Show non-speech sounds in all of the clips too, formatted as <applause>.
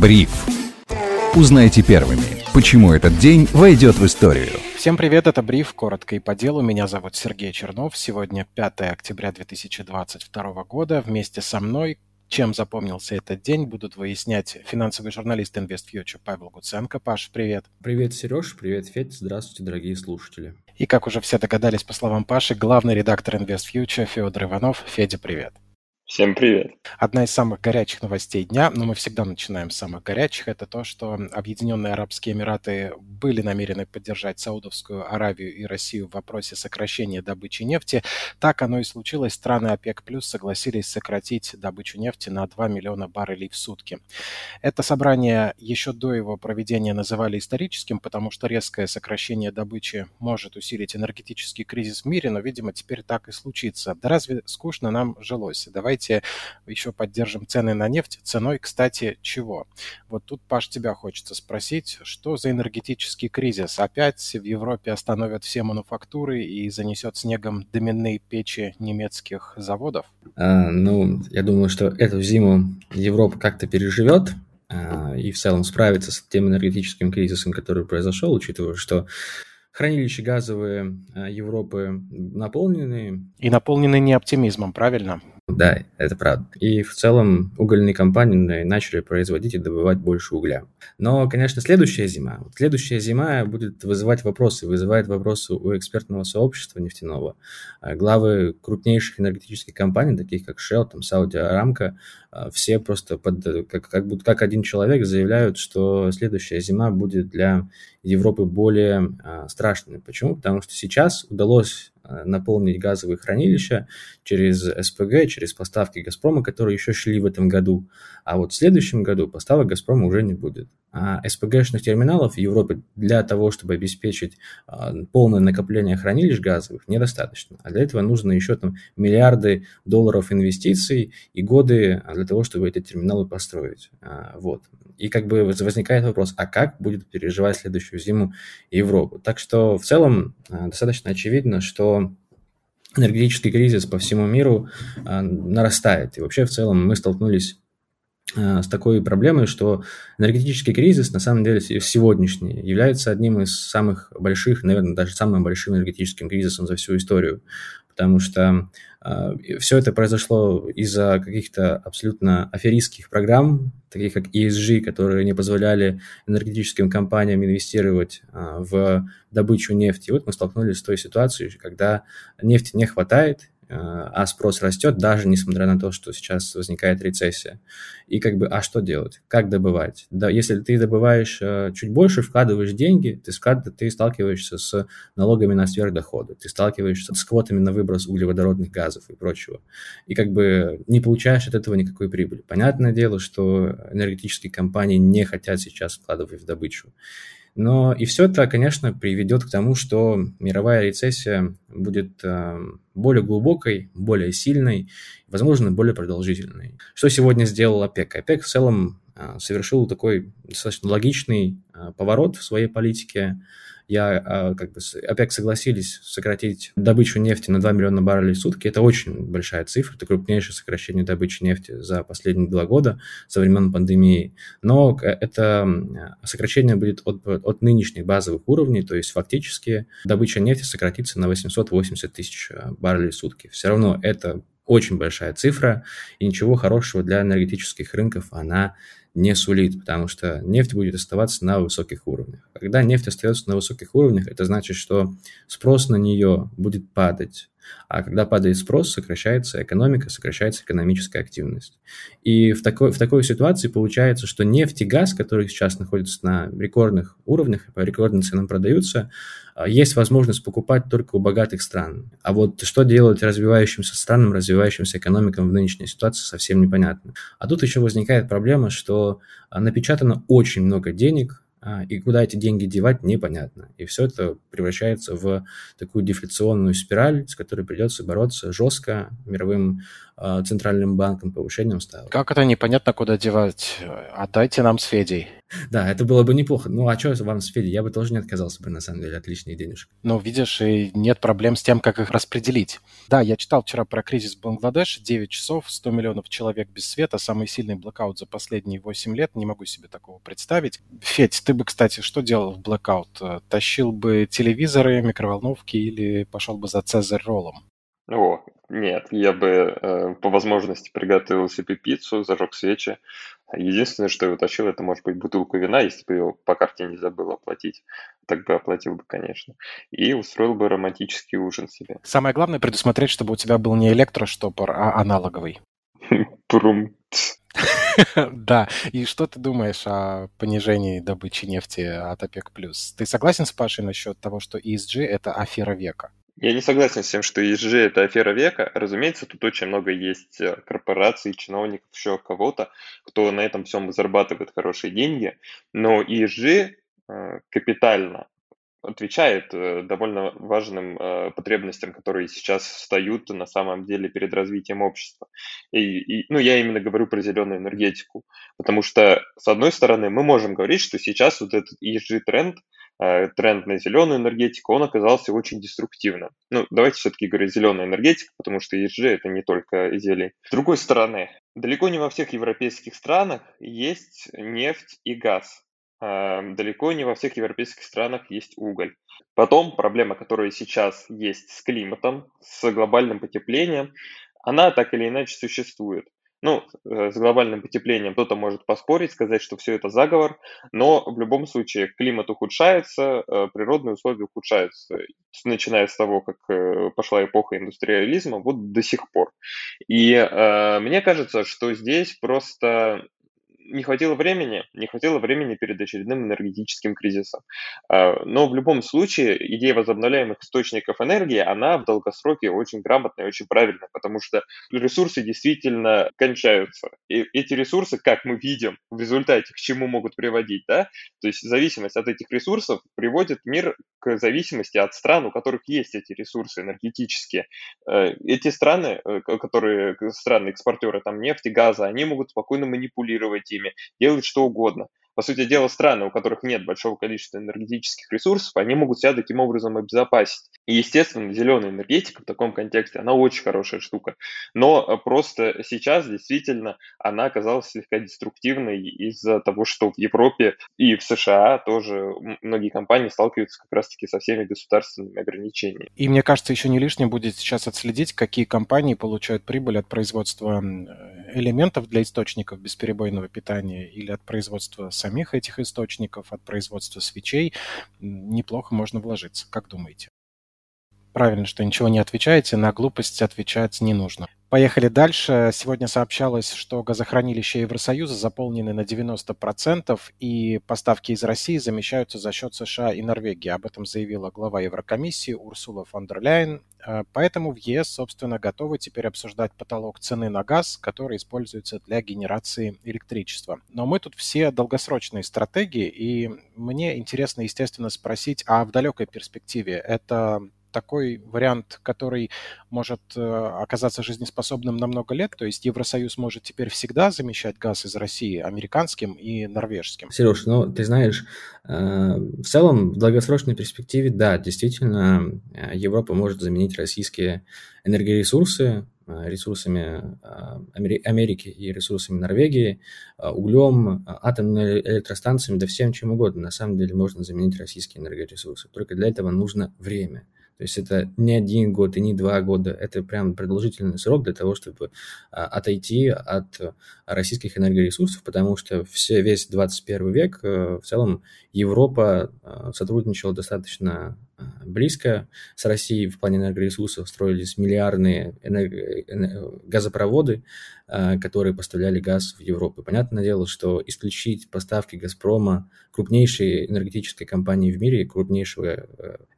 Бриф. Узнайте первыми, почему этот день войдет в историю. Всем привет, это Бриф, коротко и по делу. Меня зовут Сергей Чернов. Сегодня 5 октября 2022 года. Вместе со мной чем запомнился этот день, будут выяснять финансовый журналист InvestFuture Павел Гуценко. Паш, привет. Привет, Сереж, привет, Федь, здравствуйте, дорогие слушатели. И, как уже все догадались, по словам Паши, главный редактор InvestFuture Федор Иванов. Федя, привет. Всем привет. Одна из самых горячих новостей дня, но мы всегда начинаем с самых горячих, это то, что Объединенные Арабские Эмираты были намерены поддержать Саудовскую Аравию и Россию в вопросе сокращения добычи нефти. Так оно и случилось. Страны ОПЕК плюс согласились сократить добычу нефти на 2 миллиона баррелей в сутки. Это собрание еще до его проведения называли историческим, потому что резкое сокращение добычи может усилить энергетический кризис в мире, но, видимо, теперь так и случится. Да разве скучно нам жилось? Давайте давайте еще поддержим цены на нефть. Ценой, кстати, чего? Вот тут, Паш, тебя хочется спросить, что за энергетический кризис? Опять в Европе остановят все мануфактуры и занесет снегом доменные печи немецких заводов? А, ну, я думаю, что эту зиму Европа как-то переживет, а, и в целом справится с тем энергетическим кризисом, который произошел, учитывая, что хранилища газовые а, Европы наполнены. И наполнены не оптимизмом, правильно? Да, это правда. И в целом угольные компании начали производить и добывать больше угля. Но, конечно, следующая зима. Следующая зима будет вызывать вопросы, вызывает вопросы у экспертного сообщества нефтяного. А главы крупнейших энергетических компаний, таких как Shell, там, Saudi Aramco, а, все просто под, как, как будто как один человек заявляют, что следующая зима будет для Европы более а, страшной. Почему? Потому что сейчас удалось наполнить газовые хранилища через СПГ, через поставки «Газпрома», которые еще шли в этом году. А вот в следующем году поставок «Газпрома» уже не будет. А СПГшных терминалов в Европе для того, чтобы обеспечить а, полное накопление хранилищ газовых, недостаточно. А для этого нужно еще там миллиарды долларов инвестиций и годы для того, чтобы эти терминалы построить. А, вот. И как бы возникает вопрос, а как будет переживать следующую зиму Европу? Так что в целом а, достаточно очевидно, что энергетический кризис по всему миру нарастает. И вообще в целом мы столкнулись с такой проблемой, что энергетический кризис, на самом деле, сегодняшний, является одним из самых больших, наверное, даже самым большим энергетическим кризисом за всю историю, потому что э, все это произошло из-за каких-то абсолютно аферистских программ, таких как ESG, которые не позволяли энергетическим компаниям инвестировать э, в добычу нефти. И вот мы столкнулись с той ситуацией, когда нефти не хватает, а спрос растет, даже несмотря на то, что сейчас возникает рецессия. И как бы, а что делать? Как добывать? Да, если ты добываешь э, чуть больше, вкладываешь деньги, ты, ты сталкиваешься с налогами на сверхдоходы, ты сталкиваешься с квотами на выброс углеводородных газов и прочего. И как бы не получаешь от этого никакой прибыли. Понятное дело, что энергетические компании не хотят сейчас вкладывать в добычу. Но и все это, конечно, приведет к тому, что мировая рецессия будет э, более глубокой, более сильной, возможно, более продолжительной. Что сегодня сделал ОПЕК? ОПЕК в целом э, совершил такой достаточно логичный э, поворот в своей политике я а, как бы опять согласились сократить добычу нефти на 2 миллиона баррелей в сутки. Это очень большая цифра, это крупнейшее сокращение добычи нефти за последние два года со времен пандемии. Но это сокращение будет от, от нынешних базовых уровней, то есть фактически добыча нефти сократится на 880 тысяч а, баррелей в сутки. Все равно это очень большая цифра, и ничего хорошего для энергетических рынков она не сулит, потому что нефть будет оставаться на высоких уровнях. Когда нефть остается на высоких уровнях, это значит, что спрос на нее будет падать. А когда падает спрос, сокращается экономика, сокращается экономическая активность. И в такой, в такой ситуации получается, что нефть и газ, которые сейчас находятся на рекордных уровнях по рекордным ценам продаются, а, есть возможность покупать только у богатых стран. А вот что делать развивающимся странам, развивающимся экономикам в нынешней ситуации, совсем непонятно. А тут еще возникает проблема, что а, напечатано очень много денег, а, и куда эти деньги девать, непонятно. И все это превращается в такую дефляционную спираль, с которой придется бороться жестко мировым центральным банком, повышением ставок. Как это непонятно, куда девать? Отдайте нам с Федей. <laughs> Да, это было бы неплохо. Ну, а что вам с Федей? Я бы тоже не отказался бы, на самом деле, отличные денежки. Ну, видишь, и нет проблем с тем, как их распределить. Да, я читал вчера про кризис в Бангладеше. 9 часов, 100 миллионов человек без света, самый сильный blackout за последние 8 лет. Не могу себе такого представить. Федь, ты бы, кстати, что делал в blackout? Тащил бы телевизоры, микроволновки или пошел бы за Цезарь роллом? О, нет, я бы э, по возможности приготовил себе пиццу, зажег свечи. Единственное, что я утащил, это, может быть, бутылку вина, если бы его по карте не забыл оплатить. Так бы оплатил бы, конечно. И устроил бы романтический ужин себе. Самое главное предусмотреть, чтобы у тебя был не электроштопор, а аналоговый. Прум. <laughs> Да, и что ты думаешь о понижении добычи нефти от ОПЕК+. Ты согласен с Пашей насчет того, что ESG – это афера века? Я не согласен с тем, что ESG – это афера века. Разумеется, тут очень много есть э, корпораций, чиновников, еще кого-то, кто на этом всем зарабатывает хорошие деньги. Но ESG э, капитально отвечает э, довольно важным потребностям, которые сейчас встают на самом деле перед развитием общества. И, и, ну, я именно говорю про зеленую энергетику, потому что, с одной стороны, мы можем говорить, что сейчас вот этот ESG-тренд – тренд на зеленую энергетику, он оказался очень деструктивным. Ну, давайте все-таки говорить зеленая энергетика, потому что ESG это не только зелень. С другой стороны, далеко не во всех европейских странах есть нефть и газ. Э, далеко не во всех европейских странах есть уголь. Потом проблема, которая сейчас есть с климатом, с глобальным потеплением, она так или иначе существует. Ну, э, с глобальным потеплением кто-то может поспорить, сказать, что все это заговор, но в любом случае климат ухудшается, э, природные условия ухудшаются, начиная с того, как э, пошла эпоха индустриализма, вот до сих пор. И э, мне кажется, что здесь просто не хватило времени, не хватило времени перед очередным энергетическим кризисом. А, но в любом случае идея возобновляемых источников энергии, она в долгосроке очень грамотная очень правильная, потому что ресурсы действительно кончаются. И эти ресурсы, как мы видим в результате, к чему могут приводить, да, то есть зависимость от этих ресурсов приводит мир к зависимости от стран, у которых есть эти ресурсы энергетические. Э, эти страны, э, которые страны-экспортеры там нефти, газа, они могут спокойно манипулировать ими, делать что угодно по сути дела, страны, у которых нет большого количества энергетических ресурсов, они могут себя таким образом обезопасить. И, естественно, зеленая энергетика в таком контексте, она очень хорошая штука. Но э, просто сейчас действительно она оказалась слегка деструктивной из-за того, что в Европе и в США тоже многие компании сталкиваются как раз-таки со всеми государственными ограничениями. И мне кажется, еще не лишним будет сейчас отследить, какие компании получают прибыль от производства элементов для источников бесперебойного питания или от производства самих этих источников, от производства свечей неплохо можно вложиться. Как думаете? Правильно, что ничего не отвечаете, на глупость отвечать не нужно. Поехали дальше. Сегодня сообщалось, что газохранилища Евросоюза заполнены на 90%, и поставки из России замещаются за счет США и Норвегии. Об этом заявила глава Еврокомиссии Урсула фон дер Ляйен. А, поэтому в ЕС, собственно, готовы теперь обсуждать потолок цены на газ, который используется для генерации электричества. Но мы тут все долгосрочные стратегии, и мне интересно, естественно, спросить, а в далекой перспективе это такой вариант, который может э, оказаться жизнеспособным на много лет. То есть Евросоюз может теперь всегда замещать газ из России американским и норвежским. Сереж, ну ты знаешь, э, в целом в долгосрочной перспективе, да, действительно, э, Европа может заменить российские энергоресурсы ресурсами Америки и ресурсами Норвегии, углем, атомными электростанциями, да всем чем угодно. На самом деле можно заменить российские энергоресурсы. Только для этого нужно время. То есть это не один год и не два года, это прям продолжительный срок для того, чтобы а, отойти от российских энергоресурсов, потому что все, весь 21 век э, в целом Европа э, сотрудничала достаточно близко с Россией в плане энергоресурсов, строились миллиардные энерго... газопроводы, которые поставляли газ в Европу. Понятное дело, что исключить поставки «Газпрома», крупнейшей энергетической компании в мире, крупнейшего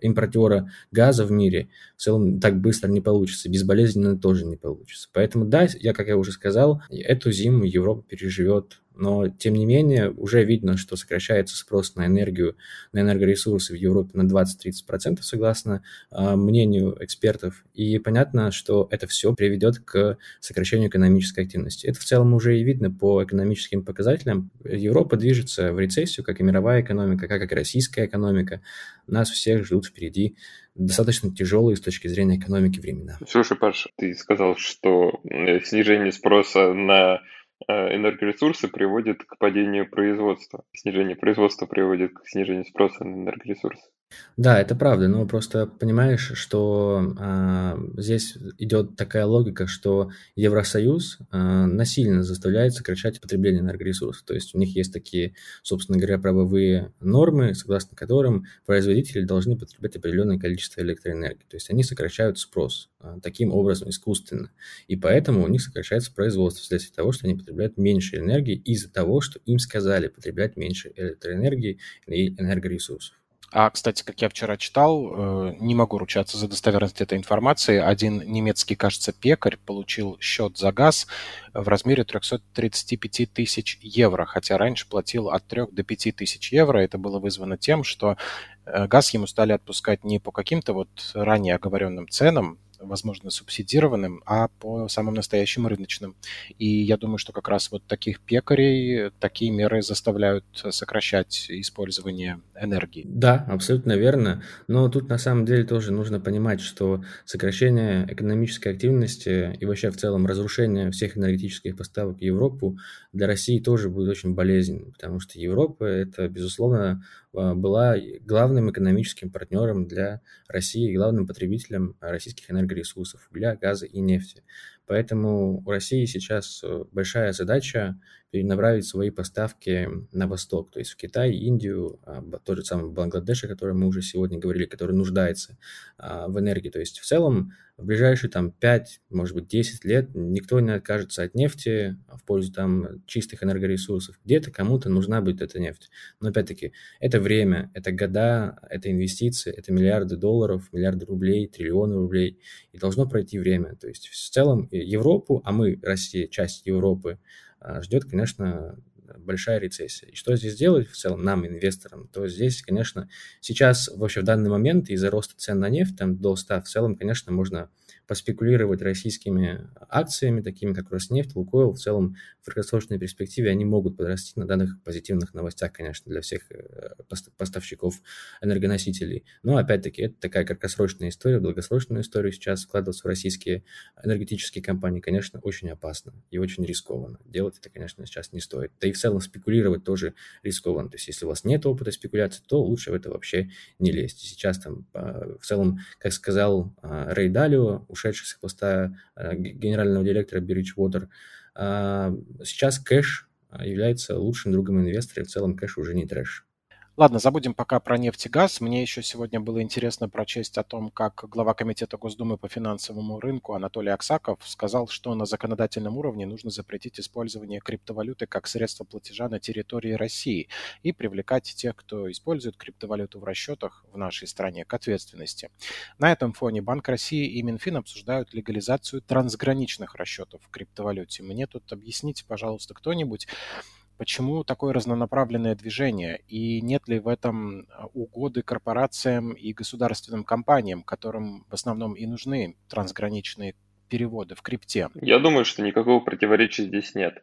импортера газа в мире, в целом так быстро не получится, безболезненно тоже не получится. Поэтому да, я, как я уже сказал, эту зиму Европа переживет Но, тем не менее, уже видно, что сокращается спрос на энергию, на энергоресурсы в Европе на 20-30%, согласно э, мнению экспертов. И понятно, что это все приведет к сокращению экономической активности. Это в целом уже и видно по экономическим показателям. Европа движется в рецессию, как и мировая экономика, как и российская экономика. Нас всех ждут впереди достаточно тяжелые с точки зрения экономики времена. Слушай, Паш, ты сказал, что э, снижение спроса на энергоресурсы приводит к падению производства. Снижение производства приводит к снижению спроса на энергоресурсы. Да, это правда, но просто понимаешь, что а, здесь идет такая логика, что Евросоюз а, насильно заставляет сокращать потребление энергоресурсов. То есть у них есть такие, собственно говоря, правовые нормы, согласно которым производители должны потреблять определенное количество электроэнергии. То есть они сокращают спрос а, таким образом искусственно. И поэтому у них сокращается производство вследствие того, что они потребляют меньше энергии из-за того, что им сказали потреблять меньше электроэнергии и энергоресурсов. А, кстати, как я вчера читал, э, не могу ручаться за достоверность этой информации, один немецкий, кажется, пекарь получил счет за газ в размере 335 тысяч евро, хотя раньше платил от 3 до 5 тысяч евро. Это было вызвано тем, что э, газ ему стали отпускать не по каким-то вот ранее оговоренным ценам, возможно, субсидированным, а по самым настоящим рыночным. И я думаю, что как раз вот таких пекарей такие меры заставляют сокращать использование энергии. Да, абсолютно верно. Но тут на самом деле тоже нужно понимать, что сокращение экономической активности и вообще в целом разрушение всех энергетических поставок в Европу для России тоже будет очень болезненным, потому что Европа это, безусловно, была главным экономическим партнером для России, главным потребителем российских энергоресурсов, угля, газа и нефти. Поэтому у России сейчас э, большая задача перенаправить свои поставки на восток, то есть в Китай, Индию, а, тот же самый Бангладеш, о котором мы уже сегодня говорили, который нуждается а, в энергии. То есть в целом в ближайшие там 5, может быть 10 лет никто не откажется от нефти в пользу там чистых энергоресурсов. Где-то кому-то нужна будет эта нефть. Но опять-таки это время, это года, это инвестиции, это миллиарды долларов, миллиарды рублей, триллионы рублей. И должно пройти время. То есть в целом Европу, а мы, Россия, часть Европы, ждет, конечно, большая рецессия. И что здесь делать в целом нам, инвесторам? То здесь, конечно, сейчас, вообще в данный момент из-за роста цен на нефть там, до 100 в целом, конечно, можно поспекулировать российскими акциями, такими как Роснефть, Лукойл. В целом, в краткосрочной перспективе они могут подрасти на данных позитивных новостях, конечно, для всех э, поставщиков энергоносителей. Но, опять-таки, это такая краткосрочная история, долгосрочную историю сейчас вкладываться в российские энергетические компании, конечно, очень опасно и очень рискованно. Делать это, конечно, сейчас не стоит. Да и в целом спекулировать тоже рискованно. То есть, если у вас нет опыта спекуляции, то лучше в это вообще не лезть. Сейчас там а, в целом, как сказал а, Рей Далио, ушедший с поста э, генерального директора Bridgewater. А, сейчас кэш а, является лучшим другом инвестора, и в целом кэш уже не трэш. Ладно, забудем пока про нефть и газ. Мне еще сегодня было интересно прочесть о том, как глава Комитета Госдумы по финансовому рынку Анатолий Аксаков сказал, что на законодательном уровне нужно запретить использование криптовалюты как средство платежа на территории России и привлекать тех, кто использует криптовалюту в расчетах в нашей стране, к ответственности. На этом фоне Банк России и Минфин обсуждают легализацию трансграничных расчетов в криптовалюте. Мне тут объясните, пожалуйста, кто-нибудь, Почему такое разнонаправленное движение? И нет ли в этом а, угоды корпорациям и государственным компаниям, которым в основном и нужны трансграничные переводы в крипте? Я думаю, что никакого противоречия здесь нет.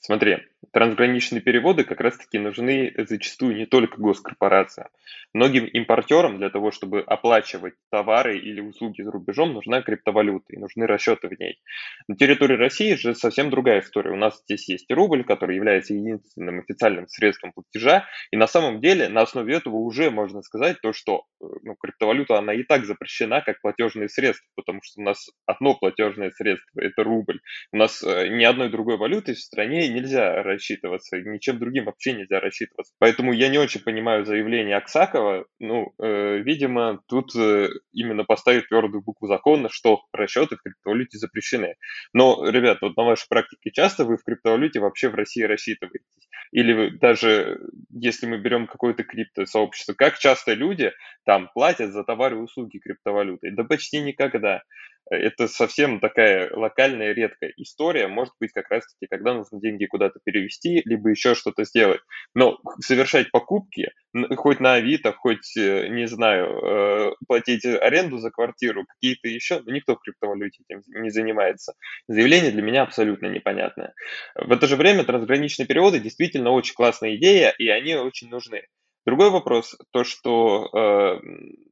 Смотри, трансграничные переводы как раз-таки нужны зачастую не только госкорпорациям. Многим импортерам для того, чтобы оплачивать товары или услуги за рубежом, нужна криптовалюта и нужны расчеты в ней. На территории России же совсем другая история. У нас здесь есть рубль, который является единственным официальным средством платежа, и на самом деле на основе этого уже можно сказать то, что э, ну, криптовалюта, она и так запрещена как платежное средство, потому что у нас одно платежное средство – это рубль. У нас э, ни одной другой валюты в стране нельзя рассчитываться, ничем другим вообще нельзя рассчитываться. Поэтому я не очень понимаю заявление Аксакова. Ну, э, видимо, тут э, именно поставить твердую букву закона, что расчеты в криптовалюте запрещены. Но, ребят, вот на вашей практике часто вы в криптовалюте вообще в России рассчитываетесь? Или вы даже, если мы берем какое-то криптосообщество, как часто люди там платят за товары и услуги криптовалютой? Да почти никогда. Это совсем такая локальная, редкая история. Может быть, как раз-таки, когда нужно деньги куда-то перевести, либо еще что-то сделать. Но совершать покупки, хоть на Авито, хоть, э, не знаю, э, платить аренду за квартиру, какие-то еще, но никто в криптовалюте этим не занимается. Заявление для меня абсолютно непонятное. В это же время трансграничные переводы действительно очень классная идея, и они очень нужны. Другой вопрос, то, что э,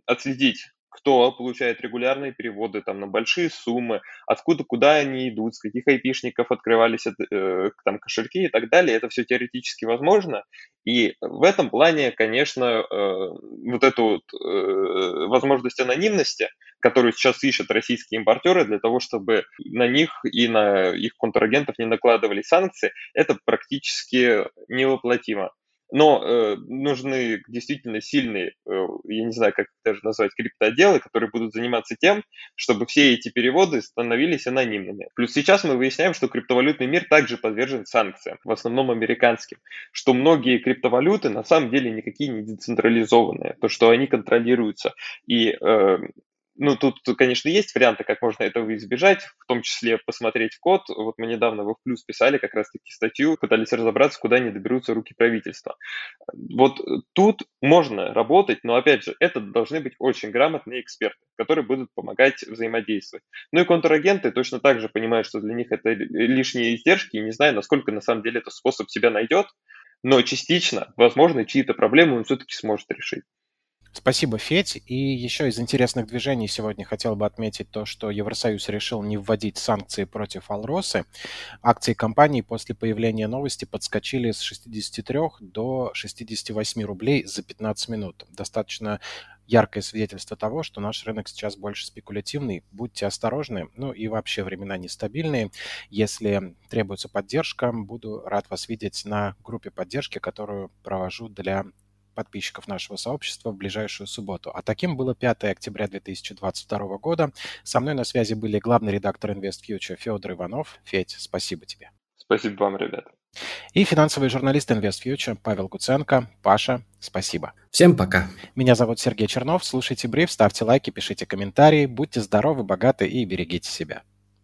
отследить кто получает регулярные переводы там, на большие суммы, откуда, куда они идут, с каких айпишников открывались э, там, кошельки и так далее. Это все теоретически возможно. И в этом плане, конечно, э, вот эту э, возможность анонимности, которую сейчас ищут российские импортеры для того, чтобы на них и на их контрагентов не накладывались санкции, это практически невоплотимо. Но э, нужны действительно сильные, э, я не знаю, как даже назвать, криптоотделы, которые будут заниматься тем, чтобы все эти переводы становились анонимными. Плюс сейчас мы выясняем, что криптовалютный мир также подвержен санкциям, в основном американским, что многие криптовалюты на самом деле никакие не децентрализованные, то, что они контролируются. И э, ну, тут, конечно, есть варианты, как можно этого избежать, в том числе посмотреть код. Вот мы недавно в Плюс писали как раз-таки статью, пытались разобраться, куда не доберутся руки правительства. Вот тут можно работать, но, опять же, это должны быть очень грамотные эксперты, которые будут помогать взаимодействовать. Ну и контрагенты точно так же понимают, что для них это лишние издержки, и не знаю, насколько на самом деле этот способ себя найдет, но частично, возможно, чьи-то проблемы он все-таки сможет решить. Спасибо, Федь. И еще из интересных движений сегодня хотел бы отметить то, что Евросоюз решил не вводить санкции против Алросы. Акции компании после появления новости подскочили с 63 до 68 рублей за 15 минут. Достаточно яркое свидетельство того, что наш рынок сейчас больше спекулятивный. Будьте осторожны. Ну и вообще времена нестабильные. Если требуется поддержка, буду рад вас видеть на группе поддержки, которую провожу для подписчиков нашего сообщества в ближайшую субботу. А таким было 5 октября 2022 года. Со мной на связи были главный редактор InvestFuture Федор Иванов. Федь, спасибо тебе. Спасибо вам, ребят. И финансовый журналист InvestFuture Павел Куценко. Паша, спасибо. Всем пока. Меня зовут Сергей Чернов. Слушайте бриф, ставьте лайки, пишите комментарии. Будьте здоровы, богаты и берегите себя.